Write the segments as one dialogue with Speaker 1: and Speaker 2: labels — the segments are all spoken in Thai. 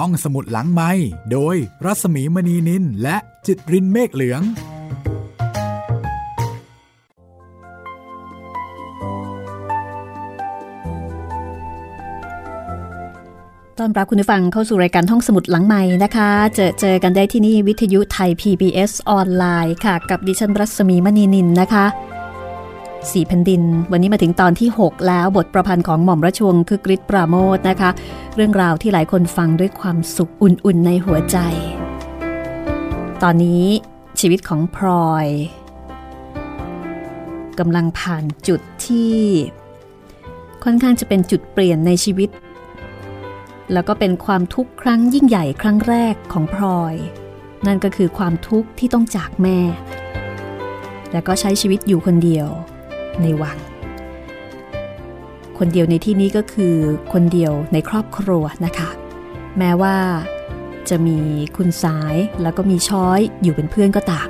Speaker 1: ท่องสมุดหลังไม้โดยรัสมีมณีนินและจิตรินเมฆเหลือง
Speaker 2: ตอนรับคุณผู้ฟังเข้าสู่รายการท่องสมุดหลังใหม่นะคะ เจอเจอกันได้ที่นี่วิทยุไทย PBS ออนไลน์ค่ะ กับดิฉันรัศมีมณีนินนะคะ สี่แผ่นดิน วันนี้มาถึงตอนที่ 6 แล้วบทประพันธ์ของหม่อมราชวงศ์คือกริชปราโมทนะคะ เรื่องราวที่หลายคนฟังด้วยความสุขอุ่นๆในหัวใจ ตอนนี้ชีวิตของพลอยกำลังผ่านจุดที่ค่อนข้างจะเป็นจุดเปลี่ยนในชีวิต แล้วก็เป็นความทุกข์ครั้งยิ่งใหญ่ครั้งแรกของพลอย นั่นก็คือความทุกข์ที่ต้องจากแม่ แล้วก็ใช้ชีวิตอยู่คนเดียว ในวัง คนเดียวในที่นี้ก็คือคนเดียวในครอบครัวนะคะ แม้ว่าจะมีคุณสายแล้วก็มีช้อยอยู่เป็นเพื่อนก็ตาม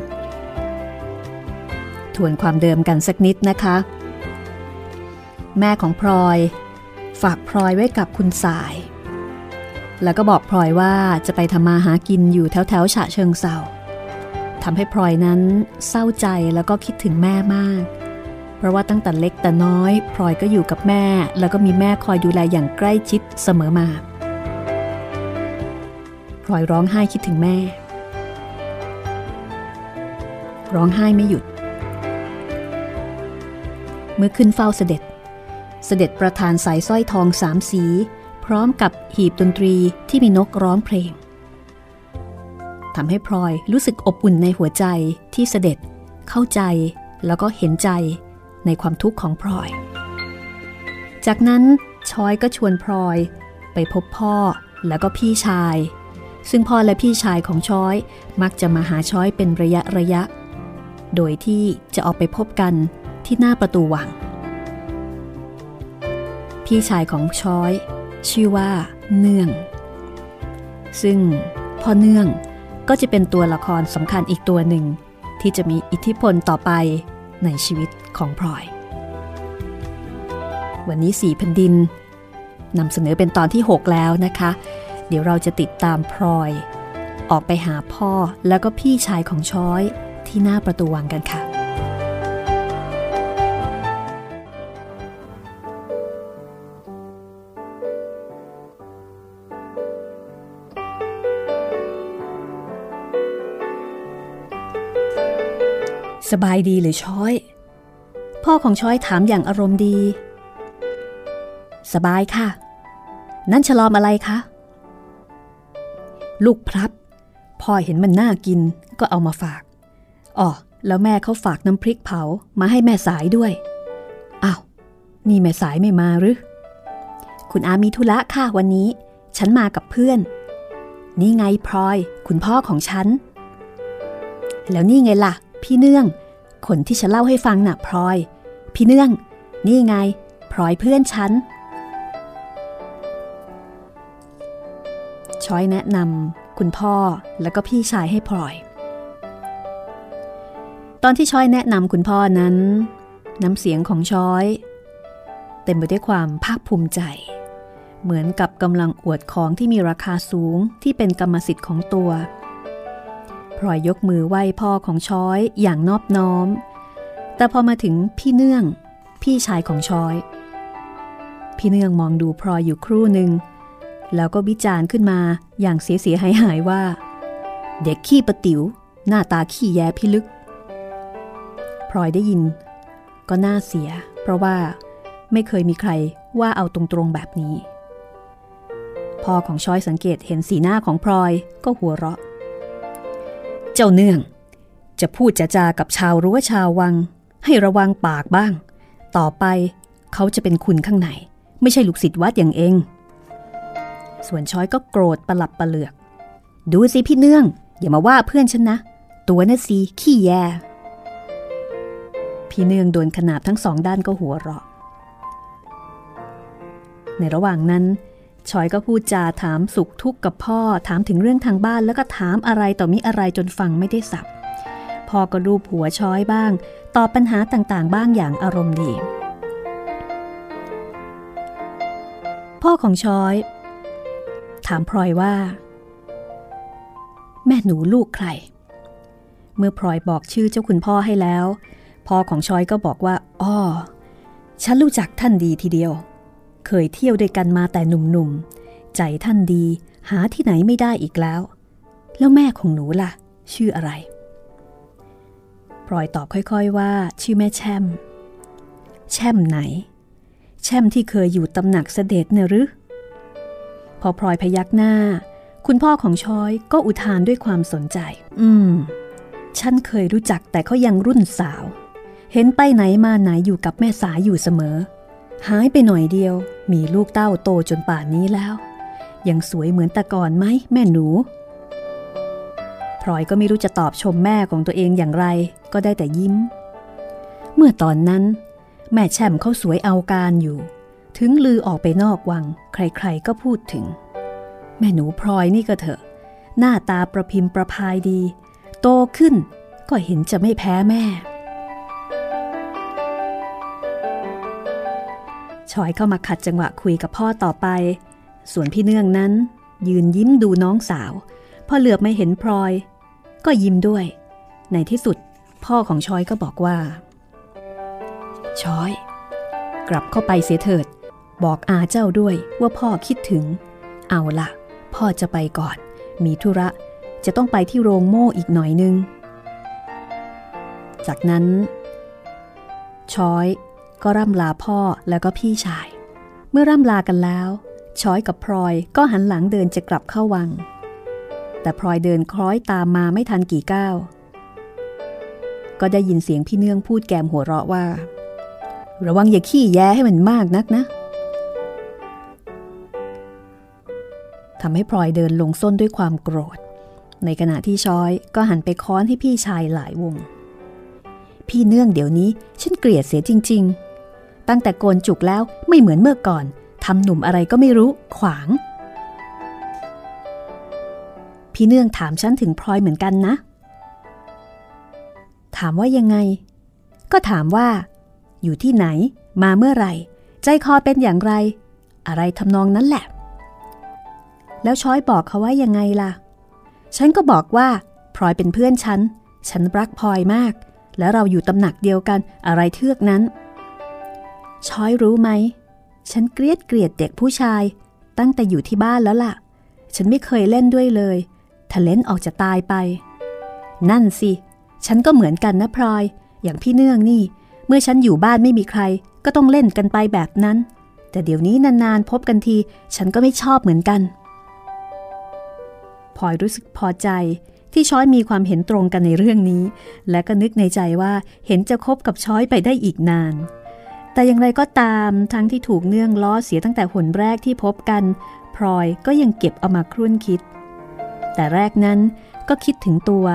Speaker 2: ทวนความเดิมกันสักนิดนะคะ แม่ของพลอย ฝากพลอยไว้กับคุณสาย แล้วก็บอกพลอยว่าจะไปทำมาหากินอยู่แถวแถวฉะเชิงเซาทำให้พลอยนั้นเศร้าใจแล้วก็คิดถึงแม่มาก เพราะว่าตั้งแต่เล็กแต่น้อยพลอยก็อยู่กับแม่ แล้วก็มีแม่คอยดูแลอย่างใกล้ชิดเสมอมาพลอยร้องไห้คิดถึงแม่ ร้องไห้ไม่หยุด เมื่อขึ้นเฝ้าเสด็จ เสด็จประธานสายสร้อยทองสามสี พร้อมกับหีบดนตรีที่มีนกร้องเพลงทำให้พลอยรู้สึกอบอุ่นในหัวใจที่เสด็จเข้าใจแล้วก็เห็นใจ ในความทุกข์ของพลอย จากนั้นชอยก็ชวนพลอย ไปพบพ่อแล้วก็พี่ชาย ซึ่งพ่อและพี่ชายของชอยมักจะมาหาชอยเป็นระยะระยะ โดยที่จะออกไปพบกันที่หน้าประตูวัง พี่ชายของชอย ชื่อว่าเนื่อง ซึ่งพ่อเนื่องก็จะเป็นตัวละครสำคัญอีกตัวหนึ่ง ที่จะมีอิทธิพลต่อไป ในชีวิตของพลอย วันนี้สี่แผ่นดินนำเสนอเป็นตอนที่ 6 แล้วนะคะ เดี๋ยวเราจะติดตามพลอย ออกไปหาพ่อแล้วก็พี่ชายของช้อยที่หน้าประตูวังกันค่ะ สบายดีหรือช้อย พ่อของช้อยถามอย่างอารมณ์ดี สบายค่ะ นั่นฉลอมอะไรคะ ลูกพรับ พ่อเห็นมันน่ากินก็เอามาฝาก อ๋อ แล้วแม่เขาฝากน้ำพริกเผามาให้แม่สายด้วย อ้าว นี่แม่สายไม่มาหรือ คุณอามีธุระค่ะวันนี้ ฉันมากับเพื่อน นี่ไงพลอย คุณพ่อของฉัน แล้วนี่ไงล่ะ พี่เนื่อง คนที่ฉันเล่าให้ฟังน่ะพลอย พี่เนื่อง นี่ไงพลอยเพื่อนฉันช้อยแนะนำคุณพ่อแล้วก็พี่ชายให้พลอย ตอนที่ช้อยแนะนำคุณพ่อนั้น น้ำเสียงของช้อย เต็มไปด้วยความภาคภูมิใจ เหมือนกับกำลังอวดของที่มีราคาสูงที่เป็นกรรมสิทธิ์ของตัว พลอยยกมือไหว้พ่อของช้อยอย่างนอบน้อม แต่พอมาถึงพี่เนื่อง พี่ชายของช้อย พี่เนื่องมองดูพลอยอยู่ครู่หนึ่ง แล้วก็วิจารณ์ขึ้นมาอย่างเสียเสียหายหายว่า เด็กขี้ปะติ๋ว หน้าตาขี้แยพิลึกพลอยได้ยิน ก็น่าเสีย เพราะว่าไม่เคยมีใครว่าเอาตรงๆแบบนี้พ่อของช้อยสังเกตเห็นสีหน้าของพลอยก็หัวเราะ จ้าเนื่อง จะพูดจะจากับชาวรั้วชาววัง ให้ระวังปากบ้าง ต่อไปเขาจะเป็นคุณข้างใน ไม่ใช่ลูกศิษย์วัดอย่างเอง ส่วนช้อยก็โกรธประหลับประเหลือก ดูสิพี่เนื่อง อย่ามาว่าเพื่อนฉันนะ ตัวน่ะสิขี้แยพี่เนื่องโดนขนาบทั้งสองด้านก็หัวเราะ ในระหว่างนั้น ชอยก็พูดจาถามสุขทุกข์กับพ่อ ถามถึงเรื่องทางบ้านแล้วก็ถามอะไรต่อมิอะไรจนฟังไม่ได้สับพ่อก็รูปหัวช้อยบ้าง ตอบปัญหาต่างๆ บ้างอย่างอารมณ์ดี พ่อของช้อย ถามพลอยว่า แม่หนูลูกใคร เมื่อพลอยบอกชื่อเจ้าคุณพ่อให้แล้ว พ่อของชอยก็บอกว่า อ้อ ฉันรู้จักท่านดีทีเดียว เคยเที่ยวด้วยกันมาแต่หนุ่มๆ ใจท่านดีหาที่ไหนไม่ได้อีกแล้ว แล้วแม่ของหนูล่ะ ชื่ออะไรพลอยตอบค่อยๆว่า ชื่อแม่แช่ม แช่มไหน แช่มที่เคยอยู่ตำหนักเสด็จเนหรือพอพลอยพยักหน้า คุณพ่อของชอยก็อุทานด้วยความสนใจ อืม ฉันเคยรู้จักแต่เขายังรุ่นสาว เห็นไปไหนมาไหนอยู่กับแม่สายอยู่เสมอ หายไปหน่อยเดียว มีลูกเต้าโตจนป่านนี้แล้ว ยังสวยเหมือนแต่ก่อนไหมแม่หนูพลอยก็ไม่รู้จะตอบชมแม่ของตัวเองอย่างไร ก็ได้แต่ยิ้ม เมื่อตอนนั้น แม่แช่มเขาสวยเอาการอยู่ ถึงลือออกไปนอกวัง ใครๆก็พูดถึง แม่หนูพลอยนี่ก็เถอะ หน้าตาประพิมพ์ประพายดี โตขึ้นก็เห็นจะไม่แพ้แม่ ชอยเข้ามาขัดจังหวะคุยกับพ่อต่อไป ส่วนพี่เนื่องนั้น ยืนยิ้มดูน้องสาว พอเหลือบไม่เห็นพลอย ก็ยิ้มด้วย ในที่สุด พ่อของชอยก็บอกว่า ชอย กลับเข้าไปเสียเถิด บอกอาเจ้าด้วยว่าพ่อคิดถึง เอาละพ่อจะไปก่อน มีธุระจะต้องไปที่โรงโม่อีกหน่อยนึง จากนั้น ช้อย ก็ร่ำลาพ่อแล้วก็พี่ชาย เมื่อร่ำลากันแล้วช้อยกับพลอยก็หันหลังเดินจะกลับเข้าวัง แต่พลอยเดินคล้อยตามมาไม่ทันกี่ก้าว ก็ได้ยินเสียงพี่เนื่องพูดแกมหัวเราะว่า ระวังอย่าขี้แย้ให้มันมากนักนะทำให้พลอยเดินลงส้นด้วยความโกรธ ในขณะที่ช้อยก็หันไปค้อนให้พี่ชายหลายวง พี่เนื่องเดี๋ยวนี้ฉันเกลียดเสียจริง ๆ ตั้งแต่โกนจุกแล้วไม่เหมือนเมื่อก่อนทำหนุ่มอะไรก็ไม่รู้ขวาง พี่เนื่องถามฉันถึงพลอยเหมือนกันนะ ถามว่ายังไง ก็ถามว่า อยู่ที่ไหน มาเมื่อไหร่ ใจคอเป็นอย่างไร อะไรทำนองนั้นแหละ แล้วช้อยบอกเขาว่ายังไงล่ะ ฉันก็บอกว่าพลอยเป็นเพื่อนฉัน ฉันรักพลอยมาก แล้วเราอยู่ตำหนักเดียวกันอะไรเทือกนั้น ช้อยรู้ไหม ฉันเกลียดเกลียดเด็กผู้ชาย ตั้งแต่อยู่ที่บ้านแล้วล่ะ ฉันไม่เคยเล่นด้วยเลยถ้าเล่นออกจะตายไป นั่นสิ ฉันก็เหมือนกันนะพลอย อย่างพี่เนื่องนี่ เมื่อฉันอยู่บ้านไม่มีใคร ก็ต้องเล่นกันไปแบบนั้น แต่เดี๋ยวนี้นานๆพบกันที ฉันก็ไม่ชอบเหมือนกันพลอยรู้สึกพอใจที่ช้อยมีความเห็นตรงกันในเรื่องนี้ และก็นึกในใจว่าเห็นจะคบกับช้อยไปได้อีกนาน แต่อย่างไรก็ตามทั้งที่ถูกเนื่องล้อเสียตั้งแต่หนแรกที่พบกัน พลอยก็ยังเก็บเอามาครุ่นคิด แต่แรกนั้นก็คิดถึงตัว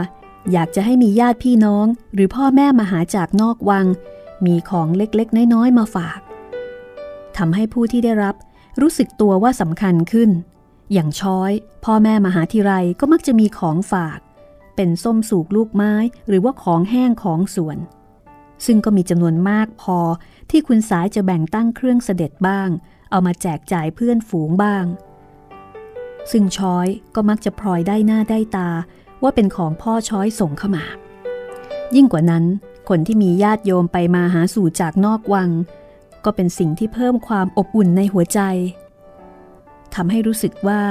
Speaker 2: อยากจะให้มีญาติพี่น้องหรือพ่อแม่มาหาจากนอกวัง มีของเล็กๆ น้อยๆ มาฝากทำให้ผู้ที่ได้รับรู้สึกตัวว่าสำคัญขึ้น อย่างช้อย พ่อแม่มาหาทีไรก็มักจะมีของฝาก เป็นส้มสูกลูกไม้หรือว่าของแห้งของสวน ซึ่งก็มีจำนวนมากพอ ที่คุณสายจะแบ่งตั้งเครื่องเสด็จบ้าง เอามาแจกจ่ายเพื่อนฝูงบ้าง ซึ่งช้อยก็มักจะพลอยได้หน้าได้ตาว่าเป็นของพ่อช้อยส่งเข้ามา ยิ่งกว่านั้น คนที่มีญาติโยมไปมาหาสู่จากนอกวัง ก็เป็นสิ่งที่เพิ่มความอบอุ่นในหัวใจทำให้รู้สึกว่า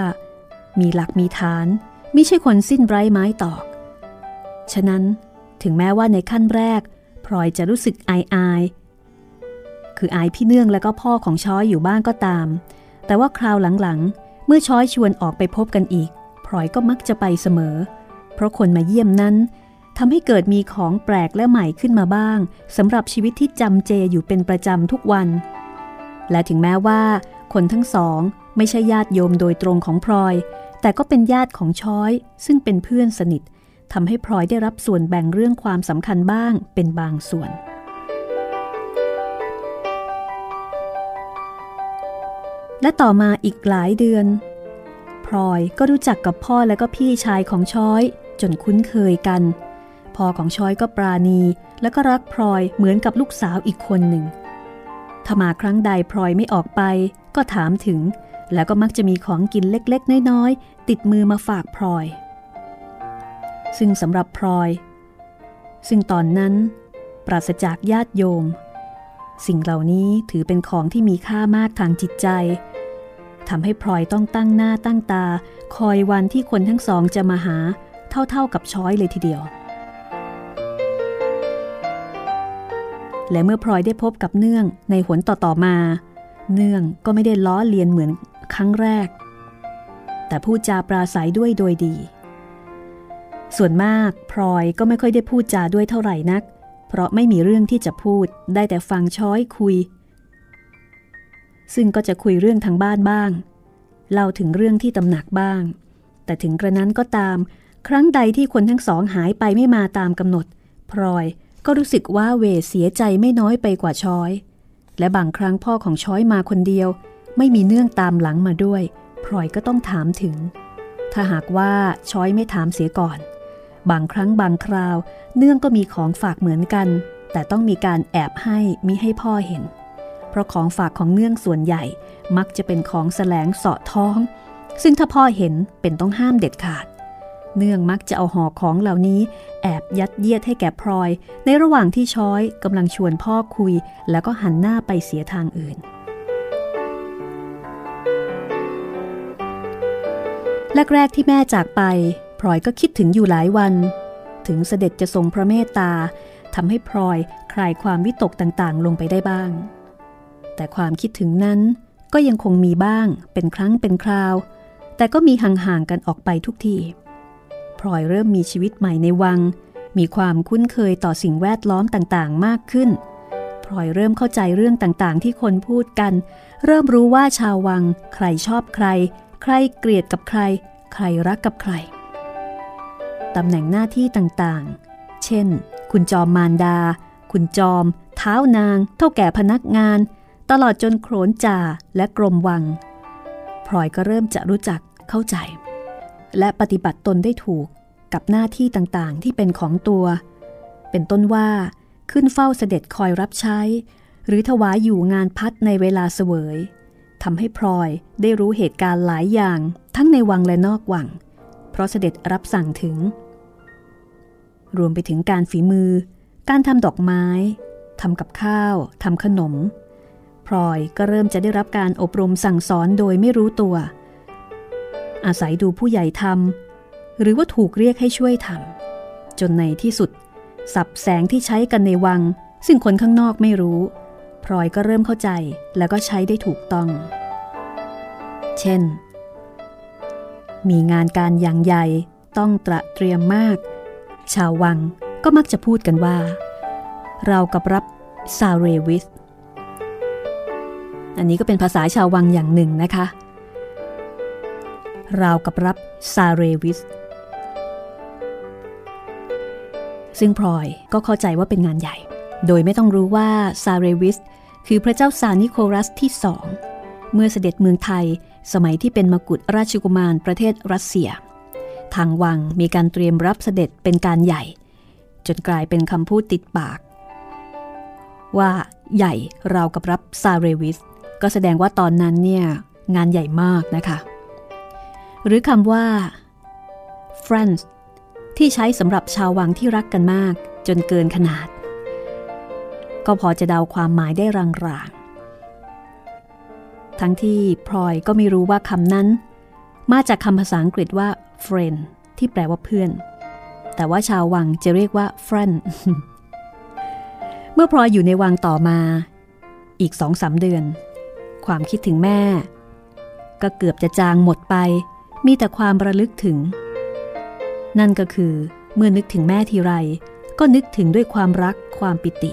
Speaker 2: มีหลักมีฐานไม่ใช่คนสิ้นไร้ไม้ตอก ฉะนั้นถึงแม้ว่าในขั้นแรกพลอยจะรู้สึกอายอาย คืออายพี่เนื่องและก็พ่อของช้อยอยู่บ้างก็ตาม แต่ว่าคราวหลังๆ เมื่อช้อยชวนออกไปพบกันอีกพลอยก็มักจะไปเสมอ เพราะคนมาเยี่ยมนั้นทำให้เกิดมีของแปลกและใหม่ขึ้นมาบ้างสำหรับชีวิตที่จำเจอยู่เป็นประจำทุกวัน และถึงแม้ว่า คนทั้งสองไม่ใช่ญาติโยมโดยตรงของพลอย แต่ก็เป็นญาติของช้อย ซึ่งเป็นเพื่อนสนิททำให้พลอยได้รับส่วนแบ่งเรื่องความสำคัญบ้างเป็นบางส่วน และต่อมาอีกหลายเดือน พลอยก็รู้จักกับพ่อและก็พี่ชายของช้อยจนคุ้นเคยกัน พ่อของช้อยก็ปราณี และก็รักพลอยเหมือนกับลูกสาวอีกคนหนึ่งถ้ามาครั้งใดพลอยไม่ออกไป ก็ถามถึง แล้วก็มักจะมีของกินเล็กๆ น้อยๆ ติดมือมาฝากพลอย ซึ่งสำหรับพลอย ซึ่งตอนนั้น ปราศจากญาติโยม สิ่งเหล่านี้ถือเป็นของที่มีค่ามากทางจิตใจ ทำให้พลอยต้องตั้งหน้าตั้งตา คอยวันที่คนทั้งสองจะมาหาเท่าๆกับช้อยเลยทีเดียว และเมื่อพลอยได้พบกับเนื่องในหนต่อๆมา เนื่องก็ไม่ได้ล้อเลียนเหมือนครั้งแรก แต่พูดจาปราศัยด้วยโดยดี ส่วนมากพลอยก็ไม่ค่อยได้พูดจาด้วยเท่าไหร่นัก เพราะไม่มีเรื่องที่จะพูดได้แต่ฟังช้อยคุย ซึ่งก็จะคุยเรื่องทางบ้านบ้าง เล่าถึงเรื่องที่ตำหนักบ้าง แต่ถึงกระนั้นก็ตาม ครั้งใดที่คนทั้งสองหายไปไม่มาตามกำหนด พลอยก็รู้สึกว่าเวเสียใจไม่น้อยไปกว่าช้อย และบางครั้งพ่อของช้อยมาคนเดียว ไม่มีเนื่องตามหลังมาด้วย พลอยก็ต้องถามถึง ถ้าหากว่าช้อยไม่ถามเสียก่อน บางครั้งบางคราว เนื่องก็มีของฝากเหมือนกัน แต่ต้องมีการแอบให้มิให้พ่อเห็น เพราะของฝากของเนื่องส่วนใหญ่มักจะเป็นของแสลงเสาะท้อง ซึ่งถ้าพ่อเห็นเป็นต้องห้ามเด็ดขาด เนื่องมักจะเอาห่อของเหล่านี้ แอบยัดเยียดให้แก่พลอย ในระหว่างที่ช้อยกำลังชวนพ่อคุย แล้วก็หันหน้าไปเสียทางอื่น แรกๆที่แม่จากไปพลอยก็คิดถึงอยู่หลายวัน ถึงเสด็จจะทรงพระเมตตาทำให้พลอยคลายความวิตกต่างๆ ลงไปได้บ้าง แต่ความคิดถึงนั้นก็ยังคงมีบ้างเป็นครั้งเป็นคราว แต่ก็มีห่างๆกันออกไปทุกทีพลอยเริ่มมีชีวิตใหม่ในวัง มีความคุ้นเคยต่อสิ่งแวดล้อมต่างๆ มากขึ้นพลอยเริ่มเข้าใจเรื่องต่างๆ ที่คนพูดกัน เริ่มรู้ว่าชาววัง ใครชอบใคร ใครเกลียดกับใคร ใครรักกับใครตำแหน่งหน้าที่ต่างๆ เช่น คุณจอมมารดา คุณจอม เท้านาง เท่าแก่พนักงาน ตลอดจนโขนจ่าและกรมวัง พลอยก็เริ่มจะรู้จักเข้าใจ และปฏิบัติตนได้ถูกกับหน้าที่ต่างๆ ที่เป็นของตัว เป็นต้นว่าขึ้นเฝ้าเสด็จคอยรับใช้ หรือถวายอยู่งานพัดในเวลาเสวยทำให้พลอยได้รู้เหตุการณ์หลายอย่างทั้งในวังและนอกวัง เพราะเสด็จรับสั่งถึง รวมไปถึงการฝีมือ การทำดอกไม้ทำกับข้าวทำขนม พลอยก็เริ่มจะได้รับการอบรมสั่งสอนโดยไม่รู้ตัว อาศัยดูผู้ใหญ่ทำหรือว่าถูกเรียกให้ช่วยทำจนในที่สุด สับแสงที่ใช้กันในวัง ซึ่งคนข้างนอกไม่รู้ พลอยก็เริ่มเข้าใจแล้วก็ใช้ได้ถูกต้อง เช่น มีงานการอย่างใหญ่ต้องตระเตรียมมาก ชาววังก็มักจะพูดกันว่า เรากับรับซาเรวิส อันนี้ก็เป็นภาษาชาววังอย่างหนึ่งนะคะ ราวกับรับซาเรวิส ซึ่งพลอยก็เข้าใจว่าเป็นงานใหญ่ โดยไม่ต้องรู้ว่าซาเรวิส คือพระเจ้าซานิโคลัสที่สอง เมื่อเสด็จเมืองไทย สมัยที่เป็นมกุฎราชกุมารประเทศรัสเซีย ทางวังมีการเตรียมรับเสด็จเป็นการใหญ่ จนกลายเป็นคำพูดติดปาก ว่าใหญ่ราวกับรับซาเรวิส ก็แสดงว่าตอนนั้นเนี่ยงานใหญ่มากนะคะ หรือคำว่า friends ที่ใช้สำหรับชาววังที่รักกันมากจนเกินขนาด ก็พอจะเดาความหมายได้รางๆ ทั้งที่พลอยก็ไม่รู้ว่าคำนั้น มาจากคำภาษาอังกฤษว่า friend ที่แปลว่าเพื่อน แต่ว่าชาววังจะเรียกว่า friend เมื่อพลอยอยู่ในวังต่อมา อีกสองสาเดือน ความคิดถึงแม่ ก็เกือบจะจางหมดไป มีแต่ความระลึกถึง นั่นก็คือเมื่อนึกถึงแม่ทีไร ก็นึกถึงด้วยความรักความปิติ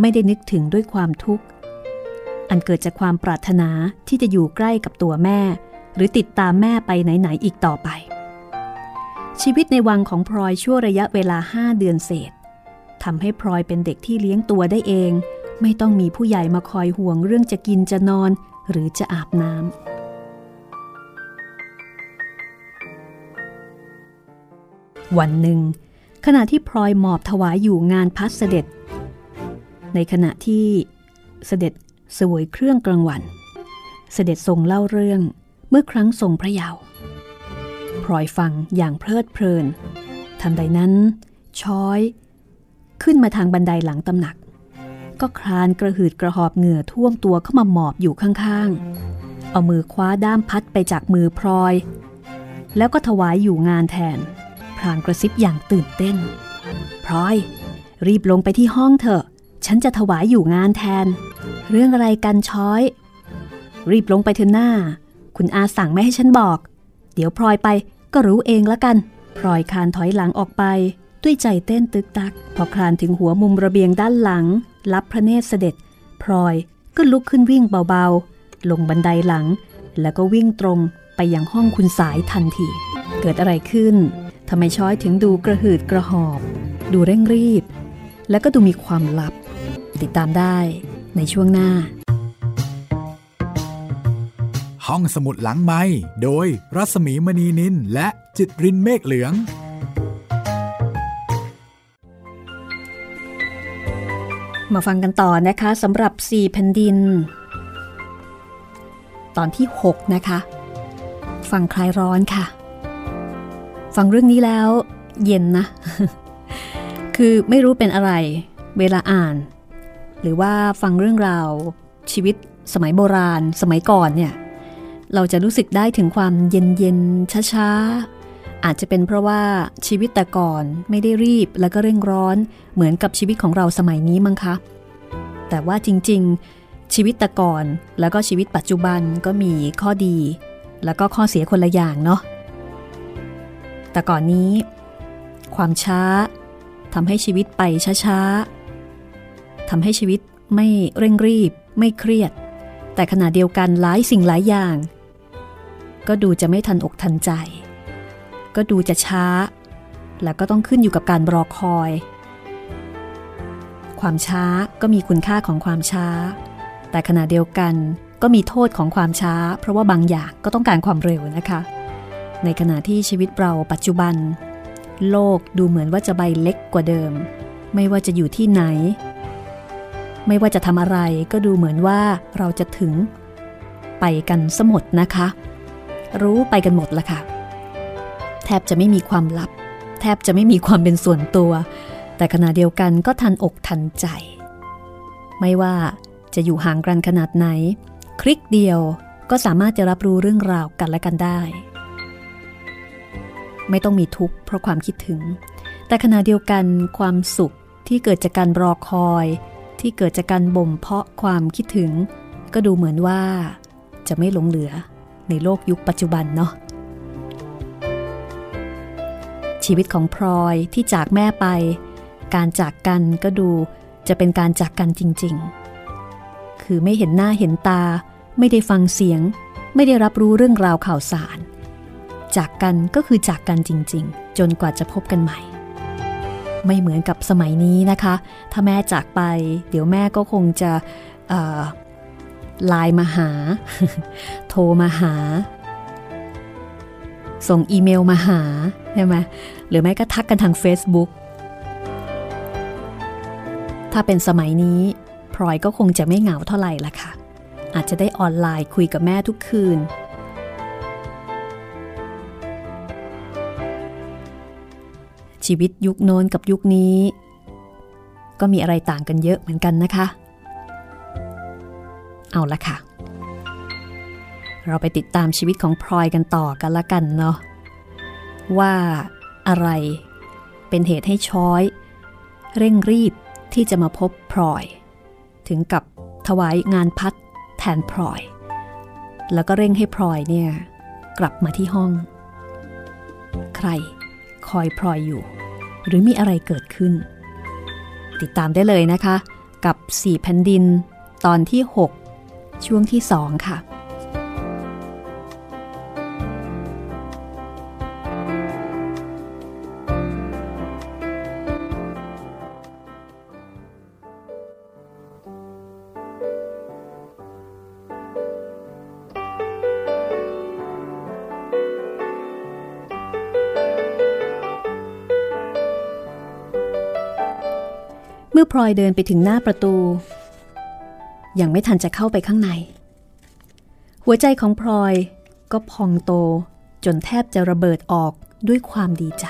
Speaker 2: ไม่ได้นึกถึงด้วยความทุกข์ อันเกิดจากความปรารถนาที่จะอยู่ใกล้กับตัวแม่ หรือติดตามแม่ไปไหนๆอีกต่อไป ชีวิตในวังของพลอยชั่วระยะเวลาห้าเดือนเศษทำให้พลอยเป็นเด็กที่เลี้ยงตัวได้เอง ไม่ต้องมีผู้ใหญ่มาคอยห่วงเรื่องจะกินจะนอนหรือจะอาบน้ำ วันหนึ่ง ขณะที่พลอยหมอบถวายอยู่งานพัดเสด็จ ในขณะที่เสด็จสวยเครื่องกลางวัน เสด็จทรงเล่าเรื่องเมื่อครั้งทรงพระเยาว์พลอยฟังอย่างเพลิดเพลิน ทันใดนั้น ช้อย ขึ้นมาทางบันไดหลังตำหนัก ก็คลานกระหืดกระหอบเหงื่อท่วมตัวเข้ามาหมอบอยู่ข้างๆ เอามือคว้าด้ามพัดไปจากมือพลอย แล้วก็ถวายอยู่งานแทน พรางกระซิบอย่างตื่นเต้น พลอย รีบลงไปที่ห้องเถอะ ฉันจะถวายอยู่งานแทน เรื่องอะไรกันช้อย รีบลงไปเถอะหน้า คุณอาสั่งไม่ให้ฉันบอก เดี๋ยวพลอยไปก็รู้เองละกัน พลอยคานถอยหลังออกไป ด้วยใจเต้นตึกตัก พอคลานถึงหัวมุมระเบียงด้านหลัง รับพระเนตรเสด็จ พลอยก็ลุกขึ้นวิ่งเบาๆ ลงบันไดหลัง แล้วก็วิ่งตรงไปยังห้องคุณสายทันที เกิดอะไรขึ้นทำไมช้อยถึงดูกระหืดกระหอบ ดูเร่งรีบ แล้วก็ดูมีความลับ ติดตามได้ในช่วงหน้า
Speaker 1: ห้องสมุดหลังไม้โดยรัสมีมณีนินและจิตรินเมฆเหลือง
Speaker 2: มาฟังกันต่อนะคะสำหรับสี่แผ่นดิน ตอนที่ 6 นะคะ ฟังคลายร้อนค่ะ ฟังเรื่องนี้แล้วเย็นนะ คือไม่รู้เป็นอะไร เวลาอ่าน หรือว่าฟังเรื่องราวชีวิตสมัยโบราณ สมัยก่อนเนี่ย เราจะรู้สึกได้ถึงความเย็นเย็นช้าๆ อาจจะเป็นเพราะว่าชีวิตแต่ก่อนไม่ได้รีบแล้วก็เร่งร้อนเหมือนกับชีวิตของเราสมัยนี้มั้งคะ แต่ว่าจริงๆ ชีวิตแต่ก่อนแล้วก็ชีวิตปัจจุบันก็มีข้อดี แล้วก็ข้อเสียคนละอย่างเนาะ แต่ก่อนนี้ ความช้าทำให้ชีวิตไปช้าๆทำให้ชีวิตไม่เร่งรีบ ไม่เครียด แต่ขณะเดียวกันหลายสิ่งหลายอย่าง ก็ดูจะไม่ทันอกทันใจ ก็ดูจะช้า แล้วก็ต้องขึ้นอยู่กับการรอคอย ความช้าก็มีคุณค่าของความช้า แต่ขณะเดียวกันก็มีโทษของความช้า เพราะว่าบางอย่างก็ต้องการความเร็วนะคะ ในขณะที่ชีวิตเราปัจจุบัน โลกดูเหมือนว่าจะใบเล็กกว่าเดิม ไม่ว่าจะอยู่ที่ไหน ไม่ว่าจะทำอะไรก็ดูเหมือนว่าเราจะถึง ไปกันสมดนะคะ รู้ไปกันหมดละค่ะ แทบจะไม่มีความลับ แทบจะไม่มีความเป็นส่วนตัว แต่ขณะเดียวกันก็ทันอกทันใจ ไม่ว่าจะอยู่ห่างกันขนาดไหน คลิกเดียวก็สามารถจะรับรู้เรื่องราวกันและกันได้ ไม่ต้องมีทุกข์เพราะความคิดถึง แต่ขณะเดียวกันความสุขที่เกิดจากการรอคอย ที่เกิดจากการบ่มเพาะความคิดถึง ก็ดูเหมือนว่า จะไม่หลงเหลือในโลกยุคปัจจุบันเนาะ ชีวิตของพลอยที่จากแม่ไป การจากกันก็ดูจะเป็นการจากกันจริง ๆ คือไม่เห็นหน้าเห็นตา ไม่ได้ฟังเสียง ไม่ได้รับรู้เรื่องราวข่าวสาร จากกันก็คือจากกันจริง ๆ จนกว่าจะพบกันใหม่ ไม่เหมือนกับสมัยนี้นะคะ ถ้าแม่จากไป เดี๋ยวแม่ก็คงจะไลน์มาหา โทรมาหา ส่งอีเมลมาหาใช่ไหมหรือแม่ก็ทักกันทาง Facebook ถ้าเป็นสมัยนี้พลอยก็คงจะไม่เหงาเท่าไหร่ละค่ะ อาจจะได้ออนไลน์คุยกับแม่ทุกคืน ชีวิตยุคโน้นกับยุคนี้ ก็มีอะไรต่างกันเยอะเหมือนกันนะคะ เอาละค่ะ เราไปติดตามชีวิตของพลอยกันต่อกันละกันเนาะว่าอะไรเป็นเหตุให้ช้อย เร่งรีบที่จะมาพบพลอย ถึงกับถวายงานพัดแทนพลอย แล้วก็เร่งให้พลอยเนี่ยกลับมาที่ห้อง ใครคอยพลอยอยู่ หรือมีอะไรเกิดขึ้น ติดตามได้เลยนะคะ กับ 4 แผ่นดิน ตอนที่ 6 ช่วงที่ 2 ค่ะ ลอยเดินไปถึงหน้าประตู ยังไม่ทันจะเข้าไปข้างใน หัวใจของพลอยก็พองโตจนแทบจะระเบิดออกด้วยความดีใจ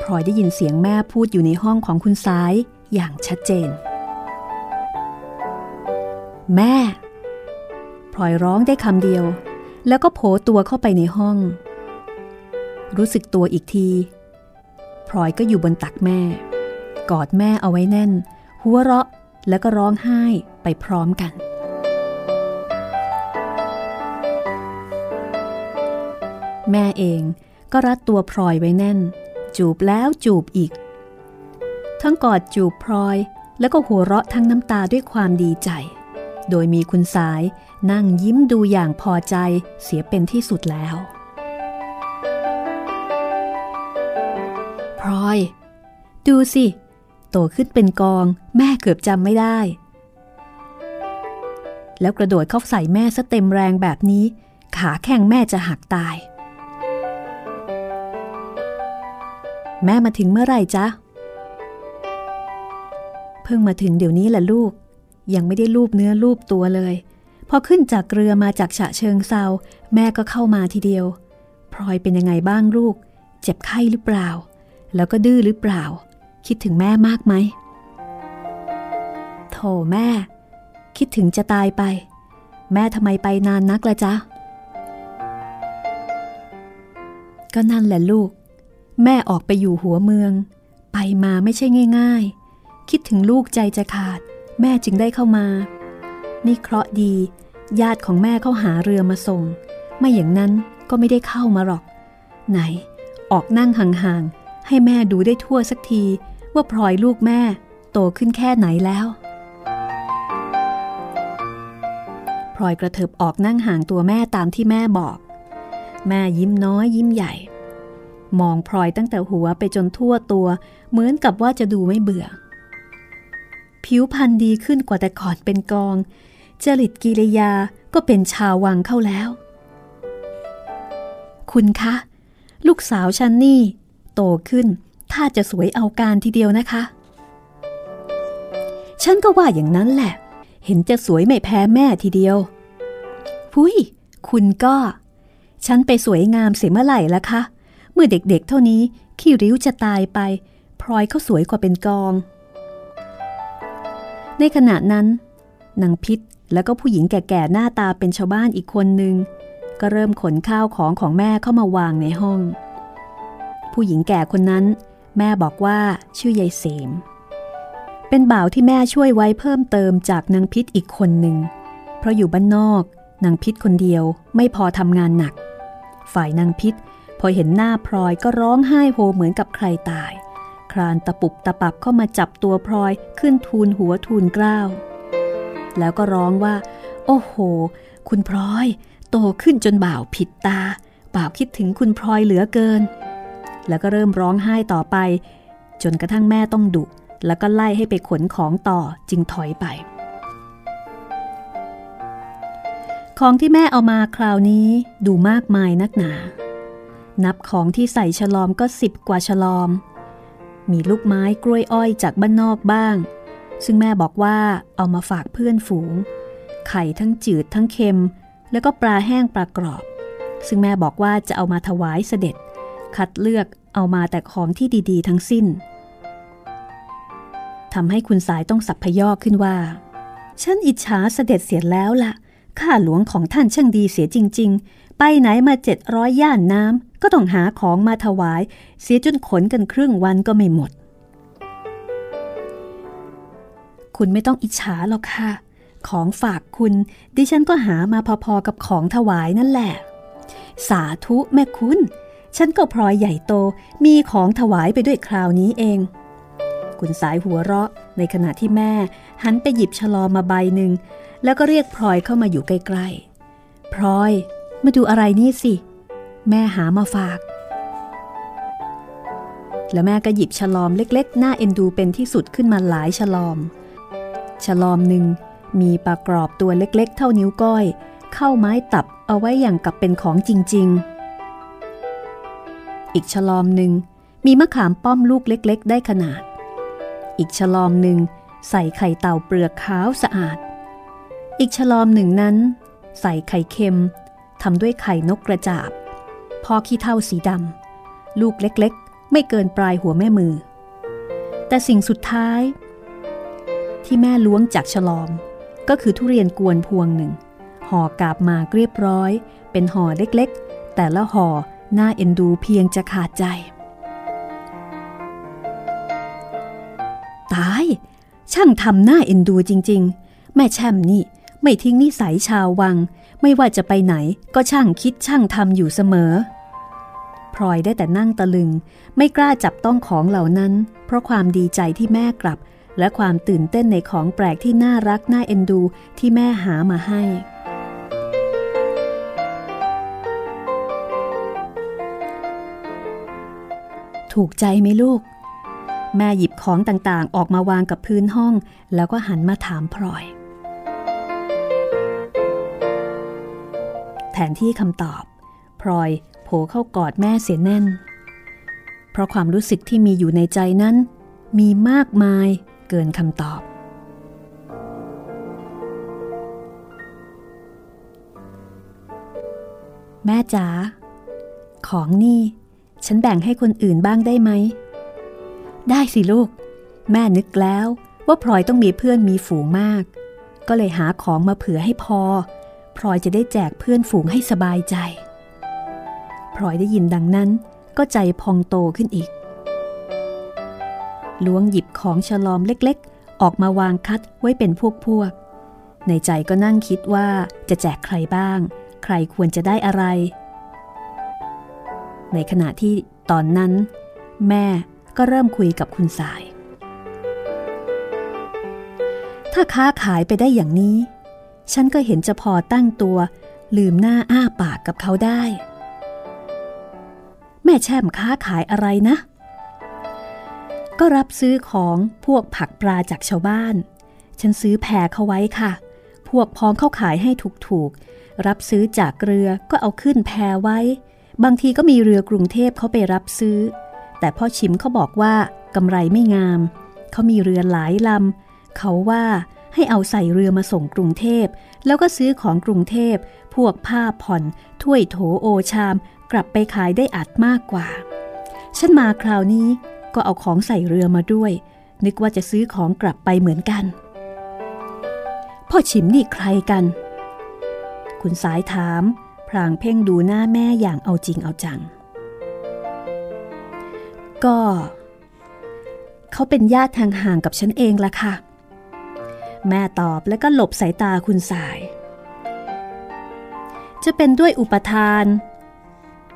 Speaker 2: พลอยได้ยินเสียงแม่พูดอยู่ในห้องของคุณซ้ายอย่างชัดเจน แม่พลอยร้องได้คำเดียว แล้วก็โผตัวเข้าไปในห้อง รู้สึกตัวอีกทีพลอยก็อยู่บนตักแม่ กอดแม่เอาไว้แน่น หัวเราะแล้วก็ร้องไห้ไปพร้อมกัน แม่เองก็รัดตัวพลอยไว้แน่น จูบแล้วจูบอีก ทั้งกอดจูบพลอยแล้วก็หัวเราะทั้งน้ำตาด้วยความดีใจ โดยมีคุณสายนั่งยิ้มดูอย่างพอใจเสียเป็นที่สุดแล้วพลอย ดูสิ โตขึ้นเป็นกอง แม่เกือบจำไม่ได้ แล้วกระโดดเข้าใส่แม่ซะเต็มแรงแบบนี้ ขาแข้งแม่จะหักตาย แม่มาถึงเมื่อไหร่จ๊ะ เพิ่งมาถึงเดี๋ยวนี้แหละลูก ยังไม่ได้ลูบเนื้อลูบตัวเลยพอขึ้นจากเรือมาจากฉะเชิงเซาแม่ก็เข้ามาทีเดียวพลอยเป็นยังไงบ้างลูก เจ็บไข้หรือเปล่า แล้วก็ดื้อหรือเปล่า คิดถึงแม่มากไหมโธ่แม่ คิดถึงจะตายไป แม่ทำไมไปนานนักละจ๊ะ ก็นั่นแหละลูก แม่ออกไปอยู่หัวเมือง ไปมาไม่ใช่ง่าย ๆ คิดถึงลูกใจจะขาด แม่จึงได้เข้ามา นี่เคราะดี ญาติของแม่เข้าหาเรือมาส่ง ไม่อย่างนั้นก็ไม่ได้เข้ามาหรอก ไหน ออกนั่งห่างๆให้แม่ดูได้ทั่วสักที ว่าพลอยลูกแม่โตขึ้นแค่ไหนแล้วพลอยกระเถิบออกนั่งห่างตัวแม่ตามที่แม่บอก แม่ยิ้มน้อยยิ้มใหญ่ มองพลอยตั้งแต่หัวไปจนทั่วตัว เหมือนกับว่าจะดูไม่เบื่อ ผิวพรรณดีขึ้นกว่าแต่ก่อนเป็นกอง จริตกิริยาก็เป็นชาววังเข้าแล้ว คุณคะ ลูกสาวฉันนี่ โตขึ้น ถ้าจะสวยเอาการทีเดียวนะคะ ฉันก็ว่าอย่างนั้นแหละ เห็นจะสวยไม่แพ้แม่ทีเดียวพุ้ย คุณก็ ฉันไปสวยงามเสียเมื่อไหร่ละคะ เมื่อเด็กๆ เท่านี้ขี้ริ้วจะตายไป พลอยเขาสวยกว่าเป็นกอง ในขณะนั้นนางพิษแล้วก็ผู้หญิงแก่ๆ หน้าตาเป็นชาวบ้านอีกคนหนึ่งก็เริ่มขนข้าวของของแม่เข้ามาวางในห้อง ผู้หญิงแก่คนนั้น แม่บอกว่าชื่อยายเสม เป็นบ่าวที่แม่ช่วยไว้เพิ่มเติมจากนางพิษอีกคนหนึ่ง เพราะอยู่บ้านนอกนางพิษคนเดียวไม่พอทำงานหนัก ฝ่ายนางพิษพอเห็นหน้าพลอยก็ร้องไห้โฮเหมือนกับใครตาย ครานตะปุบตะปับเข้ามาจับตัวพลอยขึ้นทูลหัวทูลกล้าว แล้วก็ร้องว่า โอ้โห คุณพลอย โตขึ้นจนบ่าวผิดตา บ่าวคิดถึงคุณพลอยเหลือเกิน แล้วก็เริ่มร้องไห้ต่อไป จนกระทั่งแม่ต้องดุ แล้วก็ไล่ให้ไปขนของต่อจึงถอยไป ของที่แม่เอามาคราวนี้ดูมากมายนักหนา นับของที่ใส่ฉลอมก็สิบกว่าฉลอม มีลูกไม้กล้วยอ้อยจากบ้านนอกบ้าง ซึ่งแม่บอกว่าเอามาฝากเพื่อนฝูง ไข่ทั้งจืดทั้งเค็ม แล้วก็ปลาแห้งปลากรอบ ซึ่งแม่บอกว่าจะเอามาถวายเสด็จ คัดเลือกเอามาแต่ของที่ดีๆ ทั้งสิ้นทำให้คุณสายต้องสับพยอกขึ้นว่า ฉันอิจฉาเสด็จเสียแล้วละ่ะ ข้าหลวงของท่านช่างดีเสียจริง ๆ ไปไหนมาเจ็ดร้อยย่านน้ำก็ต้องหาของมาถวาย เสียจนขนกันครึ่งวันก็ไม่หมด คุณไม่ต้องอิจฉาหรอกค่ะ ของฝากคุณ ดิฉันก็หามาพอๆกับของถวายนั่นแหละ สาธุแม่คุณ ฉันก็พลอยใหญ่โตมีของถวายไปด้วยคราวนี้เอง คุณสายหัวเราะในขณะที่แม่ หันไปหยิบฉลอมมาใบหนึ่ง แล้วก็เรียกพลอยเข้ามาอยู่ใกล้ๆพลอย มาดูอะไรนี่สิ แม่หามาฝาก แล้วแม่ก็หยิบฉลอมเล็กๆ หน้าเอ็นดูเป็นที่สุดขึ้นมาหลายฉลอมฉลอมหนึ่งมีปลากรอบตัวเล็กๆ เท่านิ้วก้อย เข้าไม้ตับเอาไว้อย่างกับเป็นของจริงๆ อีกฉลอมหนึ่งมีมะขามป้อมลูกเล็กๆ ได้ขนาด อีกฉลอมหนึ่งใส่ไข่เต่าเปลือกขาวสะอาด อีกฉลอมหนึ่งนั้น ใส่ไข่เค็มทำด้วยไข่นกกระจาบ พอขี้เท่าสีดำลูกเล็กๆ ไม่เกินปลายหัวแม่มือ แต่สิ่งสุดท้าย ที่แม่ล้วงจากฉลอม ก็คือทุเรียนกวนพวงหนึ่งห่อกาบมาเรียบร้อย เป็นห่อเล็กๆ แต่ละห่อ น่าเอ็นดูเพียงจะขาดใจ ตาย ช่างทำหน้าเอ็นดูจริง ๆ แม่แช่มนี่ไม่ทิ้งนิสัยชาววัง ไม่ว่าจะไปไหนก็ช่างคิดช่างทำอยู่เสมอพลอยได้แต่นั่งตะลึง ไม่กล้าจับต้องของเหล่านั้น เพราะความดีใจที่แม่กลับ และความตื่นเต้นในของแปลกที่น่ารักน่าเอ็นดูที่แม่หามาให้ ถูกใจไหมลูก แม่หยิบของต่างๆ ออกมาวางกับพื้นห้อง แล้วก็หันมาถามพลอย แทนที่คำตอบ พลอยโผเข้ากอดแม่เสียแน่น เพราะความรู้สึกที่มีอยู่ในใจนั้น มีมากมายเกินคำตอบแม่จ๋าของนี่ ฉันแบ่งให้คนอื่นบ้างได้ไหม ได้สิลูก แม่นึกแล้วว่าพลอยต้องมีเพื่อนมีฝูงมาก ก็เลยหาของมาเผื่อให้พอ พลอยจะได้แจกเพื่อนฝูงให้สบายใจ พลอยได้ยินดังนั้นก็ใจพองโตขึ้นอีก ล้วงหยิบของฉลอมเล็กๆ ออกมาวางคัดไว้เป็นพวกๆในใจก็นั่งคิดว่าจะแจกใครบ้าง ใครควรจะได้อะไร ในขณะที่ตอนนั้น แม่ก็เริ่มคุยกับคุณสาย ถ้าค้าขายไปได้อย่างนี้ ฉันก็เห็นจะพอตั้งตัว ลืมหน้าอ้าปากกับเขาได้ แม่แช่มค้าขายอะไรนะ ก็รับซื้อของพวกผักปลาจากชาวบ้าน ฉันซื้อแพรเขาไว้ค่ะ พวกพ้องเข้าขายให้ถูกๆ รับซื้อจากเรือก็เอาขึ้นแพรไว้ บางทีก็มีเรือกรุงเทพเขาไปรับซื้อ แต่พ่อชิมเขาบอกว่ากำไรไม่งาม เขามีเรือหลายลำเขาว่าให้เอาใส่เรือมาส่งกรุงเทพ แล้วก็ซื้อของกรุงเทพ พวกผ้าผ่อน ถ้วยโถโอชาม กลับไปขายได้อัดมากกว่า ฉันมาคราวนี้ก็เอาของใส่เรือมาด้วย นึกว่าจะซื้อของกลับไปเหมือนกัน พ่อชิมนี่ใครกัน คุณสายถาม ลางเพ่งดูหน้าแม่อย่างเอาจริงเอาจัง ก็ เขาเป็นญาติทางห่างกับฉันเองละค่ะ แม่ตอบแล้วก็หลบสายตาคุณสาย จะเป็นด้วยอุปทาน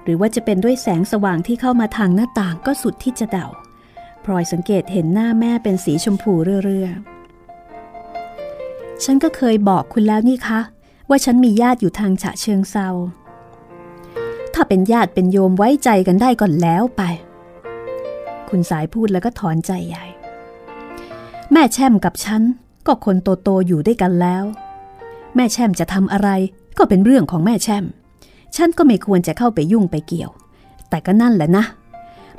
Speaker 2: หรือว่าจะเป็นด้วยแสงสว่างที่เข้ามาทางหน้าต่างก็สุดที่จะเดาพลอยสังเกตเห็นหน้าแม่เป็นสีชมพูเรื่อๆฉันก็เคยบอกคุณแล้วนี่คะ ว่าฉันมีญาติอยู่ทางฉะเชิงเซา ถ้าเป็นญาติเป็นโยมไว้ใจกันได้ก่อนแล้วไป คุณสายพูดแล้วก็ถอนใจใหญ่ แม่แช่มกับฉันก็คนโตโตอยู่ด้วยกันแล้ว แม่แช่มจะทำอะไรก็เป็นเรื่องของแม่แช่ม ฉันก็ไม่ควรจะเข้าไปยุ่งไปเกี่ยว แต่ก็นั่นแหละนะ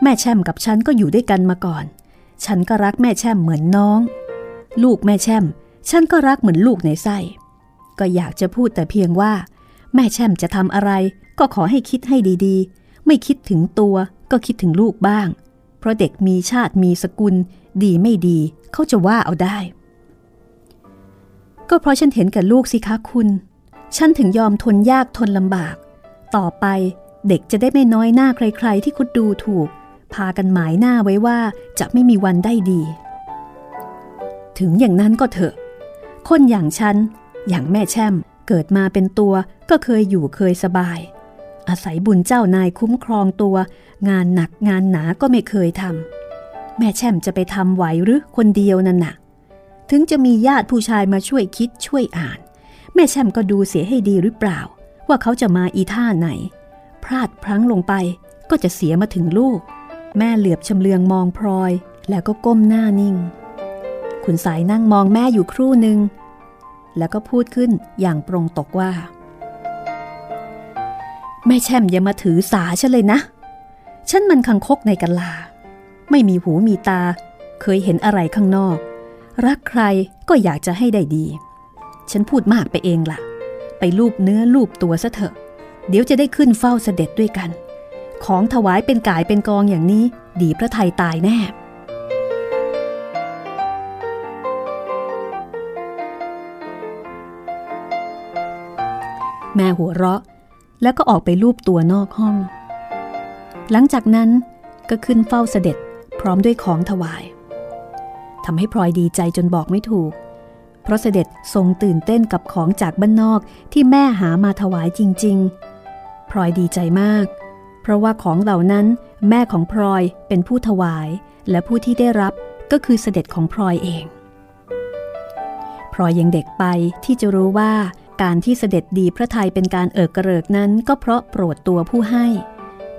Speaker 2: แม่แช่มกับฉันก็อยู่ด้วยกันมาก่อน ฉันก็รักแม่แช่มเหมือนน้อง ลูกแม่แช่ม ฉันก็รักเหมือนลูกในไส้ ก็อยากจะพูดแต่เพียงว่า แม่แช่มจะทำอะไร ก็ขอให้คิดให้ดีๆ ไม่คิดถึงตัวก็คิดถึงลูกบ้าง เพราะเด็กมีชาติมีสกุล ดีไม่ดี เขาจะว่าเอาได้ ก็เพราะฉันเห็นกับลูกสิคะคุณ ฉันถึงยอมทนยากทนลำบาก ต่อไปเด็กจะได้ไม่น้อยหน้าใคร ๆ ที่คุดดูถูก พากันหมายหน้าไว้ว่าจะไม่มีวันได้ดี ถึงอย่างนั้นก็เถอะ คนอย่างฉัน อย่างแม่แช่มเกิดมาเป็นตัวก็เคยอยู่เคยสบาย อาศัยบุญเจ้านายคุ้มครองตัว งานหนักงานหนาก็ไม่เคยทำแม่แช่มจะไปทำไหวหรือคนเดียวนั่นน่ะ ถึงจะมีญาติผู้ชายมาช่วยคิดช่วยอ่าน แม่แช่มก็ดูเสียให้ดีหรือเปล่า ว่าเขาจะมาอีท่าไหน พลาดพลั้งลงไปก็จะเสียมาถึงลูก แม่เหลือบชำเลืองมองพลอย แล้วก็ก้มหน้านิ่งคุณสายนั่งมองแม่อยู่ครู่หนึ่ง แล้วก็พูดขึ้นอย่างปรงตกว่า แม่แช่มอย่ามาถือสาฉันเลยนะ ฉันมันคังคกในกะลา ไม่มีหูมีตา เคยเห็นอะไรข้างนอก รักใครก็อยากจะให้ได้ดีฉฉันพูดมากไปเองละ่ะ ไปลูบเนื้อลูบตัวซะเถอะ เดี๋ยวจะได้ขึ้นเฝ้าเสด็จด้วยกัน ของถวายเป็นกายเป็นกองอย่างนี้ ดีพระไทยตายแน่ แม่หัวเราะ แล้วก็ออกไปลูบตัวนอกห้อง หลังจากนั้นก็ขึ้นเฝ้าเสด็จพร้อมด้วยของถวายทำให้พลอยดีใจจนบอกไม่ถูก เพราะเสด็จทรงตื่นเต้นกับของจากบ้านนอกที่แม่หามาถวายจริง ๆ พลอยดีใจมาก เพราะว่าของเหล่านั้นแม่ของพลอยเป็นผู้ถวาย และผู้ที่ได้รับก็คือเสด็จของพลอยเอง พลอยยังเด็กไปที่จะรู้ว่า การที่เสด็จดีพระไทยเป็นการเอิกกระเริกนั้นก็เพราะโปรดตัวผู้ให้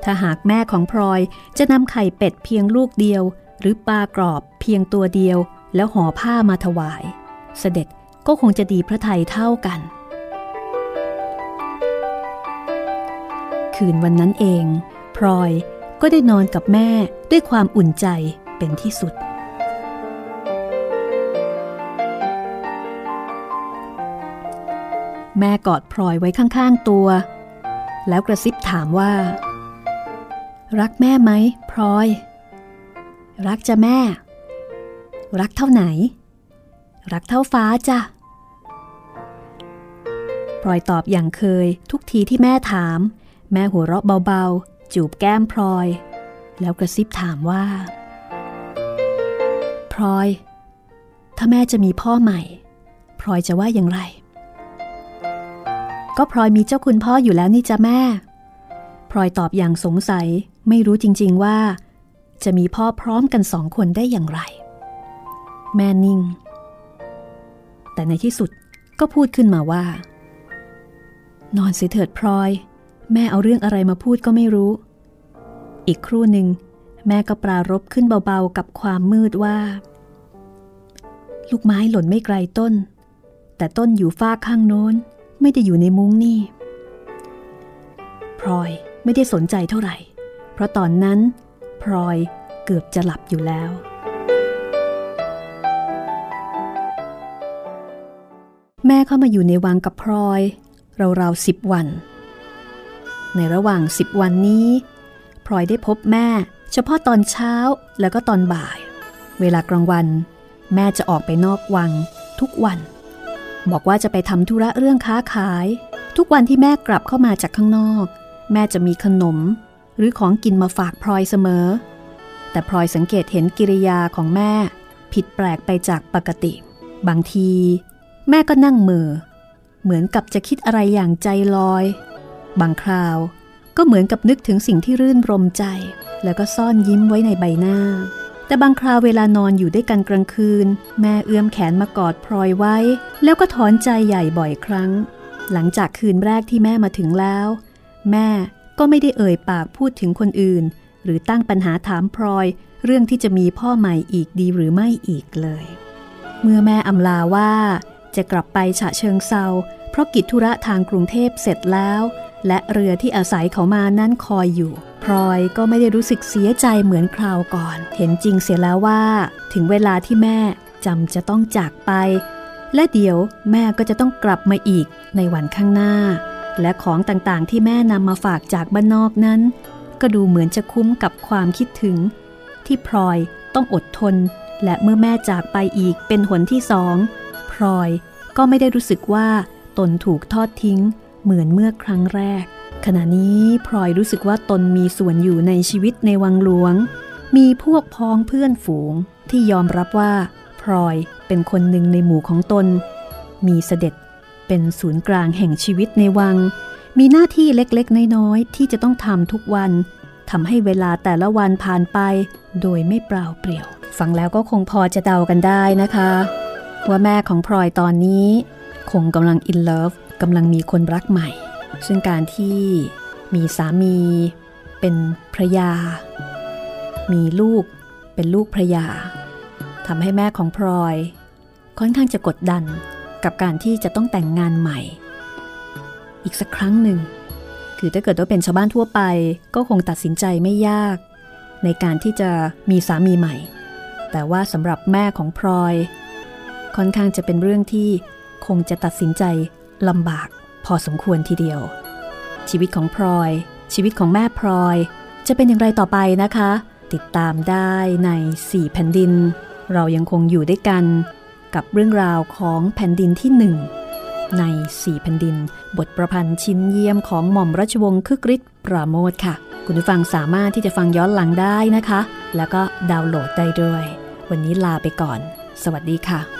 Speaker 2: ถ้าหากแม่ของพลอยจะนำไข่เป็ดเพียงลูกเดียว หรือปลากรอบเพียงตัวเดียว แล้วห่อผ้ามาถวาย เสด็จก็คงจะดีพระไทยเท่ากัน คืนวันนั้นเอง พลอยก็ได้นอนกับแม่ด้วยความอุ่นใจเป็นที่สุด แม่กอดพลอยไว้ข้างๆตัว แล้วกระซิบถามว่า รักแม่ไหมพลอย รักจะแม่ รักเท่าไหน รักเท่าฟ้าจ้ะพลอยตอบอย่างเคยทุกทีที่แม่ถาม แม่หัวเราะเบาๆ จูบแก้มพลอย แล้วกระซิบถามว่า พลอย ถ้าแม่จะมีพ่อใหม่ พลอยจะว่าอย่างไร ก็พลอยมีเจ้าคุณพ่ออยู่แล้วนี่จ้ะแม่ พลอยตอบอย่างสงสัยไม่รู้จริงๆว่า จะมีพ่อพร้อมกันสองคนได้อย่างไร แม่นิ่ง แต่ในที่สุดก็พูดขึ้นมาว่า นอนเสียเถิดพลอย แม่เอาเรื่องอะไรมาพูดก็ไม่รู้ อีกครู่หนึ่งแม่ก็ปรารบขึ้นเบาๆกับความมืดว่า ลูกไม้หล่นไม่ไกลต้น แต่ต้นอยู่ฝ้าข้างโน้น ไม่ได้อยู่ในมุ้งนี่พลอยไม่ได้สนใจเท่าไหร่ เพราะตอนนั้นพลอยเกือบจะหลับอยู่แล้ว แม่เข้ามาอยู่ในวังกับพลอย ราวๆสิบวัน ในระหว่างสิบวันนี้พลอยได้พบแม่ เฉพาะตอนเช้าแล้วก็ตอนบ่าย เวลากลางวัน แม่จะออกไปนอกวังทุกวัน บอกว่าจะไปทำธุระเรื่องค้าขาย ทุกวันที่แม่กลับเข้ามาจากข้างนอก แม่จะมีขนม หรือของกินมาฝากพลอยเสมอ แต่พลอยสังเกตเห็นกิริยาของแม่ผิดแปลกไปจากปกติ บางที แม่ก็นั่งมือเหมือนกับจะคิดอะไรอย่างใจลอย บางคราวก็เหมือนกับนึกถึงสิ่งที่รื่นรมใจ แล้วก็ซ่อนยิ้มไว้ในใบหน้า แต่บางคราวเวลานอนอยู่ด้วยกันกลางคืน แม่เอื้อมแขนมากอดพลอยไว้ แล้วก็ถอนใจใหญ่บ่อยครั้ง หลังจากคืนแรกที่แม่มาถึงแล้ว แม่ก็ไม่ได้เอ่ยปากพูดถึงคนอื่น หรือตั้งปัญหาถามพลอย เรื่องที่จะมีพ่อใหม่อีกดีหรือไม่อีกเลย เมื่อแม่อำลาว่าจะกลับไปฉะเชิงเซาเพราะกิจธุระทางกรุงเทพเสร็จแล้ว และเรือที่อาศัยเขามานั้นคอยอยู่ พลอยก็ไม่ได้รู้สึกเสียใจเหมือนคราวก่อน เห็นจริงเสียแล้วว่า ถึงเวลาที่แม่จำจะต้องจากไป และเดี๋ยวแม่ก็จะต้องกลับมาอีกในวันข้างหน้า และของต่างๆที่แม่นำมาฝากจากบ้านนอกนั้น ก็ดูเหมือนจะคุ้มกับความคิดถึง ที่พลอยต้องอดทน และเมื่อแม่จากไปอีกเป็นหนที่สองพลอยก็ไม่ได้รู้สึกว่าตนถูกทอดทิ้ง เหมือนเมื่อครั้งแรก ขณะนี้พลอยรู้สึกว่าตนมีส่วนอยู่ในชีวิตในวังหลวง มีพวกพ้องเพื่อนฝูงที่ยอมรับว่าพลอยเป็นคนหนึ่งในหมู่ของตน มีเสด็จเป็นศูนย์กลางแห่งชีวิตในวัง มีหน้าที่เล็กๆ น้อยๆ ที่จะต้องทำทุกวันทำให้เวลาแต่ละวันผ่านไป โดยไม่เปล่าเปลี่ยว ฟังแล้วก็คงพอจะเดากันได้นะคะ ว่าแม่ของพลอยตอนนี้ คงกำลังอินเลิฟ กำลังมีคนรักใหม่ ซึ่งการที่มีสามีเป็นพระยา มีลูกเป็นลูกพระยาทำให้แม่ของพลอย ค่อนข้างจะกดดันกับการที่จะต้องแต่งงานใหม่ อีกสักครั้งหนึ่ง คือถ้าเกิดว่าเป็นชาวบ้านทั่วไป ก็คงตัดสินใจไม่ยาก ในการที่จะมีสามีใหม่ แต่ว่าสำหรับแม่ของพลอย ค่อนข้างจะเป็นเรื่องที่คงจะตัดสินใจ ลำบากพอสมควรทีเดียว ชีวิตของพลอย ชีวิตของแม่พลอย จะเป็นอย่างไรต่อไปนะคะ ติดตามได้ใน 4 แผ่นดิน เรายังคงอยู่ด้วยกัน กับเรื่องราวของแผ่นดินที่หนึ่งใน 4 แผ่นดิน บทประพันธ์ชิ้นเยี่ยมของหม่อมราชวงศ์คึกฤทธิ์ปราโมทค่ะ คุณผู้ฟังสามารถที่จะฟังย้อนหลังได้นะคะ แล้วก็ดาวน์โหลดได้ด้วย วันนี้ลาไปก่อน สวัสดีค่ะ